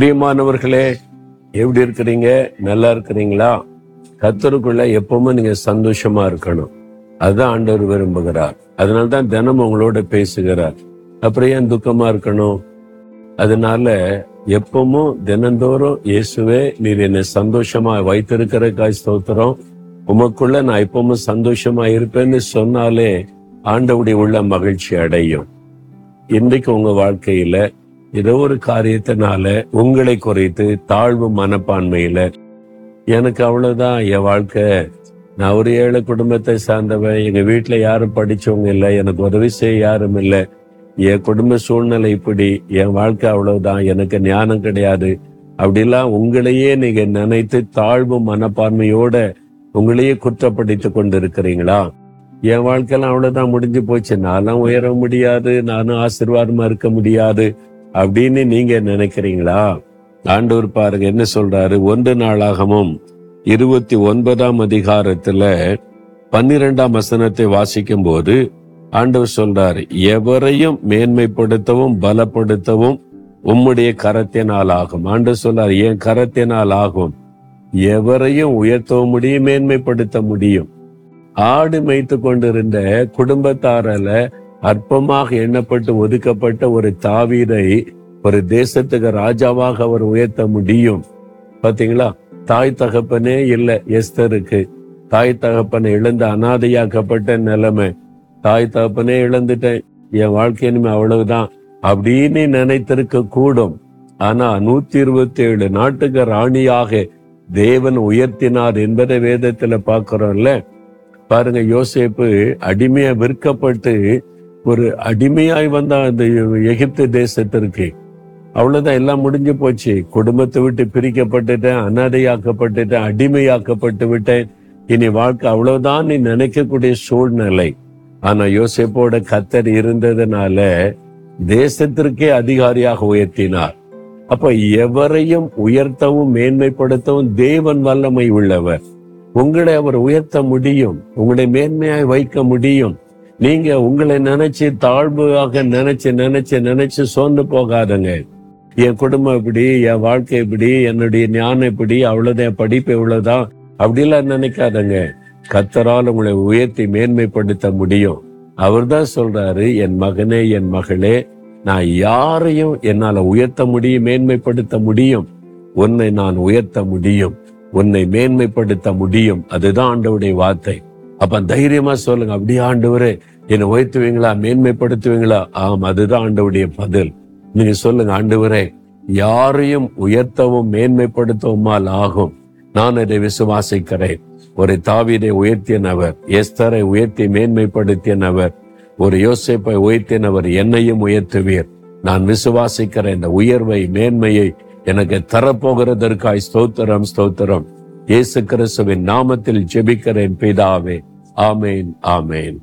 பிரியமானவர்களே எப்படி இருக்கிறீங்க? நல்லா இருக்கிறீங்களா? கத்தருக்குள்ள எப்பவுமே நீங்க சந்தோஷமா இருக்கணும். அதுதான் ஆண்டவர் விரும்புகிறார். அதனால்தான் தினமும் உங்களோட பேசுகிறார். அப்புறம் ஏன் துக்கமா இருக்கணும்? அதனால எப்பவும் தினந்தோறும் இயேசுவே நீர் என்னை சந்தோஷமா வைத்திருக்கிறக்காய் ஸ்தோத்திரம். உமக்குள்ள நான் எப்பவும் சந்தோஷமா இருப்பேன்னு சொன்னாலே ஆண்டவுடைய உள்ள மகிழ்ச்சி அடையும். இன்றைக்கு உங்க வாழ்க்கையில ஏதோ ஒரு காரியத்தினால உங்களை குறைத்து தாழ்வு மனப்பான்மையில எனக்கு அவ்வளவுதான் என் வாழ்க்கை. நான் ஒரு ஏழை குடும்பத்தை சார்ந்தவன். எங்க வீட்டுல யாரும் படிச்சவங்க இல்லை. எனக்கு உதவி செய்ய யாரும் இல்லை. என் குடும்ப சூழ்நிலை இப்படி. என் வாழ்க்கை அவ்வளவுதான். எனக்கு ஞானம் கிடையாது. அப்படிலாம் உங்களையே நீங்க நினைத்து தாழ்வு மனப்பான்மையோட உங்களையே குற்றப்படுத்தி கொண்டு இருக்கிறீங்களா என் வாழ்க்கையெல்லாம் அவ்வளவுதான் முடிஞ்சு போச்சு. நானும் உயர முடியாது. நானும் ஆசீர்வாதமா இருக்க முடியாது. அப்படின்னு நீங்க நினைக்கிறீங்களா? ஆண்டவர் பாருங்க என்ன சொல்றாரு? ஒன்று நாளாகமும் இருபத்தி ஒன்பதாம் அதிகாரத்துல பன்னிரெண்டாம் வசனத்தை வாசிக்கும் போது ஆண்டவர் சொல்றாரு எவரையும் மேன்மைப்படுத்தவும் பலப்படுத்தவும் உம்முடைய கரத்தினால் ஆகும். ஆண்டவர் சொல்றாரு என் கரத்தினால் ஆகும். எவரையும் உயர்த்தவும் முடியும் மேன்மைப்படுத்த முடியும். ஆடு மேய்த்து கொண்டிருந்த குடும்பத்தாரல அற்பமாக எண்ணப்பட்டு ஒதுக்கப்பட்ட ஒரு தாவீதை ஒரு தேசத்துக்கு ராஜாவாக அவர் உயர்த்த முடியும். பாத்தீங்களா? தாய் தகப்பனே இல்ல எஸ்தருக்கு. தாய் தகப்பனை இழந்து அனாதையாக்கப்பட்ட நிலைமை. தாய் தகப்பனே இழந்துட்டேன். என் வாழ்க்கை இனிமே அவ்வளவுதான் அப்படின்னு நினைத்திருக்க கூடும். ஆனா நூத்தி இருபத்தி ஏழு நாட்டுக்கு ராணியாக தேவன் உயர்த்தினார் என்பதை வேதத்துல பாக்குறோம்ல. பாருங்க யோசேப்பு அடிமையா விற்கப்பட்டு ஒரு அடிமையாய் வந்த அந்த எகிப்து தேசத்திற்கு அவ்வளவுதான் எல்லாம் முடிஞ்சு போச்சு. குடும்பத்தை விட்டு பிரிக்கப்பட்டுட்டேன் அனாதையாக்கப்பட்டுட்டேன் அடிமையாக்கப்பட்டு விட்டேன். இனி வாழ்க்கை அவ்வளவுதான் நீ நினைக்கக்கூடிய சூழ்நிலை. ஆனா யோசேப்போட கத்தர் இருந்ததுனால தேசத்திற்கே அதிகாரியாக உயர்த்தினார். அப்ப எவரையும் உயர்த்தவும் மேன்மைப்படுத்தவும் தேவன் வல்லமை உள்ளவர். உங்களை அவர் உயர்த்த முடியும் உங்களை மேன்மையாய் வைக்க முடியும். நீங்க உங்களை நினைச்சு தாழ்வாக நினைச்சு நினைச்சு நினைச்சு சோர்ந்து போகாதங்க. என் குடும்பம் இப்படி என் வாழ்க்கை இப்படி என்னுடைய ஞானம் இப்படி அவ்வளவுதான் என் படிப்பு இவ்வளவுதான் அப்படிலாம் நினைக்காதங்க. கத்தரால் உங்களை உயர்த்தி மேன்மைப்படுத்த முடியும். அவர் தான் சொல்றாரு என் மகனே என் மகளே நான் யாரையும் என்னால உயர்த்த முடியும் மேன்மைப்படுத்த முடியும். உன்னை நான் உயர்த்த முடியும். உன்னை மேன்மைப்படுத்த முடியும். அதுதான் ஆண்டவுடைய வார்த்தை. அப்ப தைரியமா சொல்லுங்க. அப்படியே ஆண்டவரே என்னை உயர்த்துவீங்களா? மேன்மைப்படுத்துவீங்களா? ஆம் அதுதான் ஆண்டவுடைய பதில். நீங்க சொல்லுங்க ஆண்டவரே யாரையும் உயர்த்தவும் மேன்மைப்படுத்தவுமால் ஆகும். நான் இதை விசுவாசிக்கிறேன். ஒரு தாவீதை உயர்த்தியனவர் எஸ்தரை உயர்த்தி மேன்மைப்படுத்தியனவர் ஒரு யோசேப்பை உயர்த்தினவர் என்னையும் உயர்த்துவீர். நான் விசுவாசிக்கிற இந்த உயர்வை மேன்மையை எனக்கு தரப்போகிறதற்காய் ஸ்தோத்திரம் ஸ்தோத்திரம். இயேசு கிறிஸ்துவின் நாமத்தில் ஜெபிக்கிறேன் பிதாவே. ஆமேன் ஆமேன்